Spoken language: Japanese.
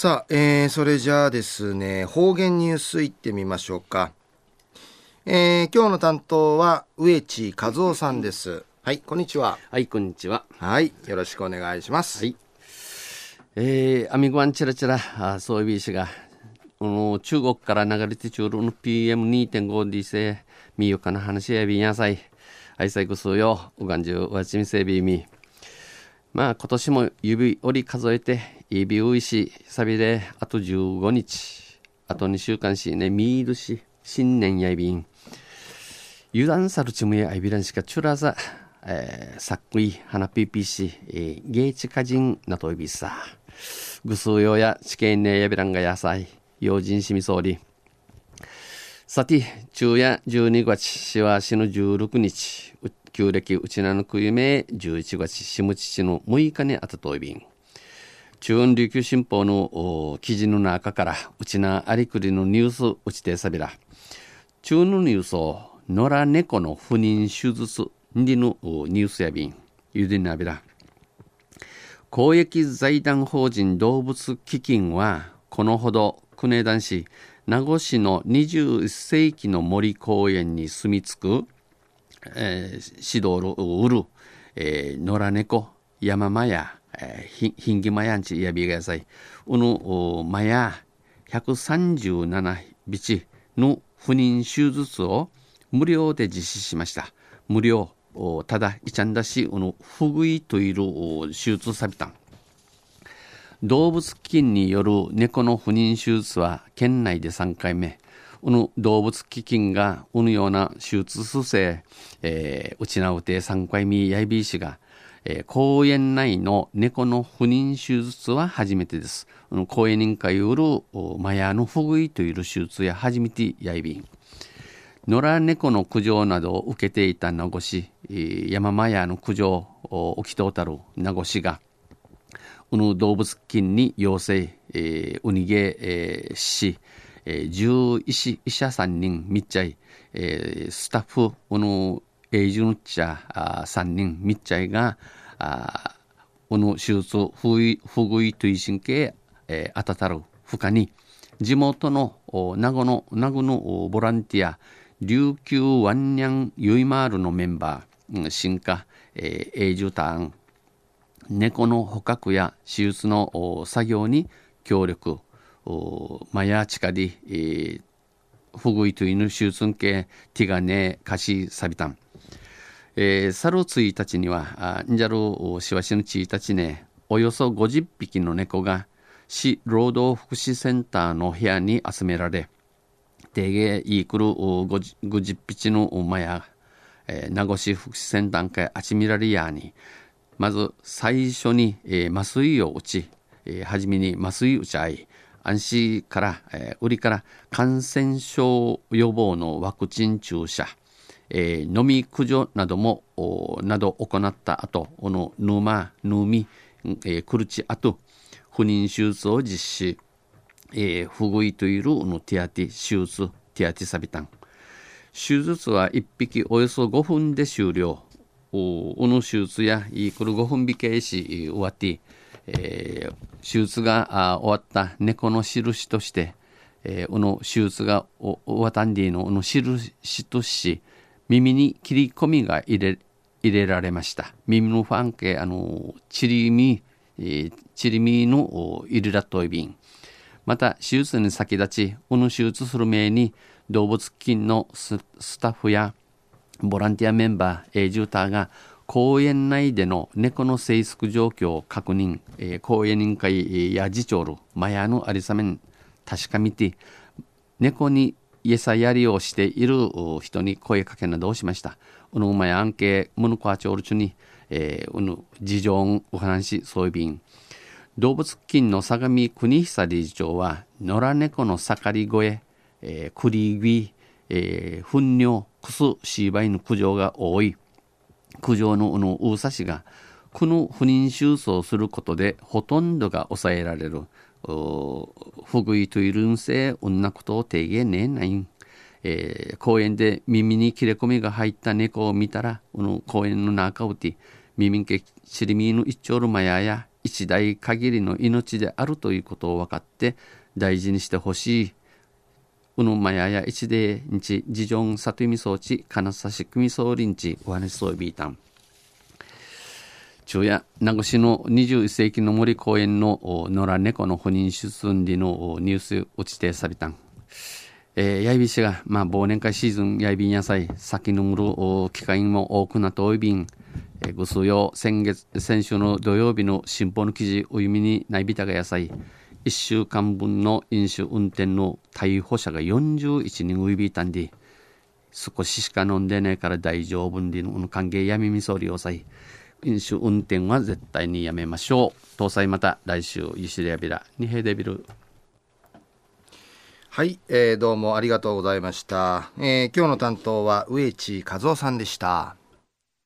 さあ、えー、それじゃあですね、方言ニュースいってみましょうか。えー、今日の担当は植地和夫さんです。はい、こんにちは。はい、こんにちは。はい、よろしくお願いします。はい。えー、アミゴアンチラチラ、あそういうビーシが、中国から流れてちゅるの PM2.5 でせ、みゆかな話やびんやさい。愛妻ぐすうよ、うがんじゅう、わちみせびみ。まあ、今年も指折り数えて、指ういし、さびで、あと15日、あと2週間し。ね、みーるし、新年やいびん。油断さるちむやいびらんしかちゅらざ、えー、さっくい、花ピーピーし、えー、ゲーチカジンなといびさ。ぐすうよや、地形ねやびらんが野菜、用心しみそうり。さて、昼夜12月、しわしの16日、旧暦うちなのくゆめ。11月、しむちちの6日にあたといびん。中央琉球新報の記事の中から、うちなありくりのニュースうちてさびら。中のニュースを、野良猫の不妊手術にのニュースやびん、ゆでなびら。公益財団法人動物基金は、このほど、国枝市、名護市の21世紀の森公園に住み着く、えー、指導を売る、えー、野良猫、山間や、えー、ひんぎまやんちやびがやさい、うぬ、まや、137ビチの不妊手術を無料で実施しました。無料。ただ、いちゃんだし、うぬ、不具合といる手術さびたん。動物菌による猫の不妊手術は県内で3回目。うぬ動物基金がうぬような手術不正、えー、うちなうて3回目やいびいしが、えー、公園内の猫の不妊手術は初めてです。公園委員会よるマヤの不具合という手術や初めてやいびん。野良猫の駆除などを受けていた名護市、山マヤの駆除を起きとうたる名護市が、うぬ動物菌に陽性、えー、うにげ、えー、し、えー、獣医師医者3人密着、えー、スタッフうぬ永住者3人密着があうぬ手術不具合という神経、えー、あたたる負荷に地元の名護の名護のボランティア琉球ワンニャンユイマールのメンバー進化、えー、永住ターン猫の捕獲や手術の作業に協力、マヤチカディ、えー、フグイと犬手術系ティガネカシサビタン。えー、サルツイたちには、ンジャルシワシのチたちね、およそ50匹の猫が市労働福祉センターの部屋に集められ、定芸イークル50匹のマヤ、えー、名護市福祉センター会あちみらりやに、まず最初に、えー、麻酔を打ち、えー、初めに麻酔打ち合い、安心から、えー、売りから感染症予防のワクチン注射、えー、飲み駆除なども、など行った後、この沼、ぬみ、えー、くるち後、不妊手術を実施、えー、不具合というの手当手術、手当サビタン。手術は1匹およそ5分で終了。うぬ手術やいくる5分引けし終わって、えー、手術が終わった猫の印として、えー、うの手術が終わったんでのうの印とし、耳に切り込みが入れ入れられました。耳のファンケ、あの、チリミ、ー、チリミの入れらといびん。また、手術に先立ち、うの手術する前に、動物菌のスタッフやボランティアメンバー、えー、ジューターが公園内での猫の生息状況を確認、えー、公園委員会や次長るマヤのありさめん確かめて猫に餌やりをしている人に声かけなどをしました。うぬまやアンケムヌコアチョルチュに、えー、うぬ事情をお話そういびん。動物菌の相模国久理事長は野良猫の盛り声、えー、クリギえー、糞尿、クス、シーバイの苦情が多い。苦情ののウーサシが、この不妊手術をすることでほとんどが抑えられる。不具合といるんせ、うんなことを提言ねえないん。えー、公園で耳に切れ込みが入った猫を見たら、この公園の中をて、耳けちりみの一丁るまやや、一代限りの命であるということを分かって大事にしてほしい。うぬまやや一で日、ジジョン里見装置、金指組総臨地、お話そうビータン。昼夜、名護市の21世紀の森公園の野良猫の不妊出産時のニュース落ちてさびたん。えー、やいびしが、まあ、忘年会シーズン、やいびん野菜、先のむる機会も多くなっておいびん、えー、ぐすよ、先月、先週の土曜日の新報の記事、お弓にないびたが野菜、1週間分の飲酒運転の逮捕者が41人ウいびたんで、少ししか飲んでないから大丈夫んでの関係やみみそりをさい。飲酒運転は絶対にやめましょう。搭載また来週、ゆしりやびら、にへでびる。はい、えー、どうもありがとうございました。えー、今日の担当は植地和夫さんでした。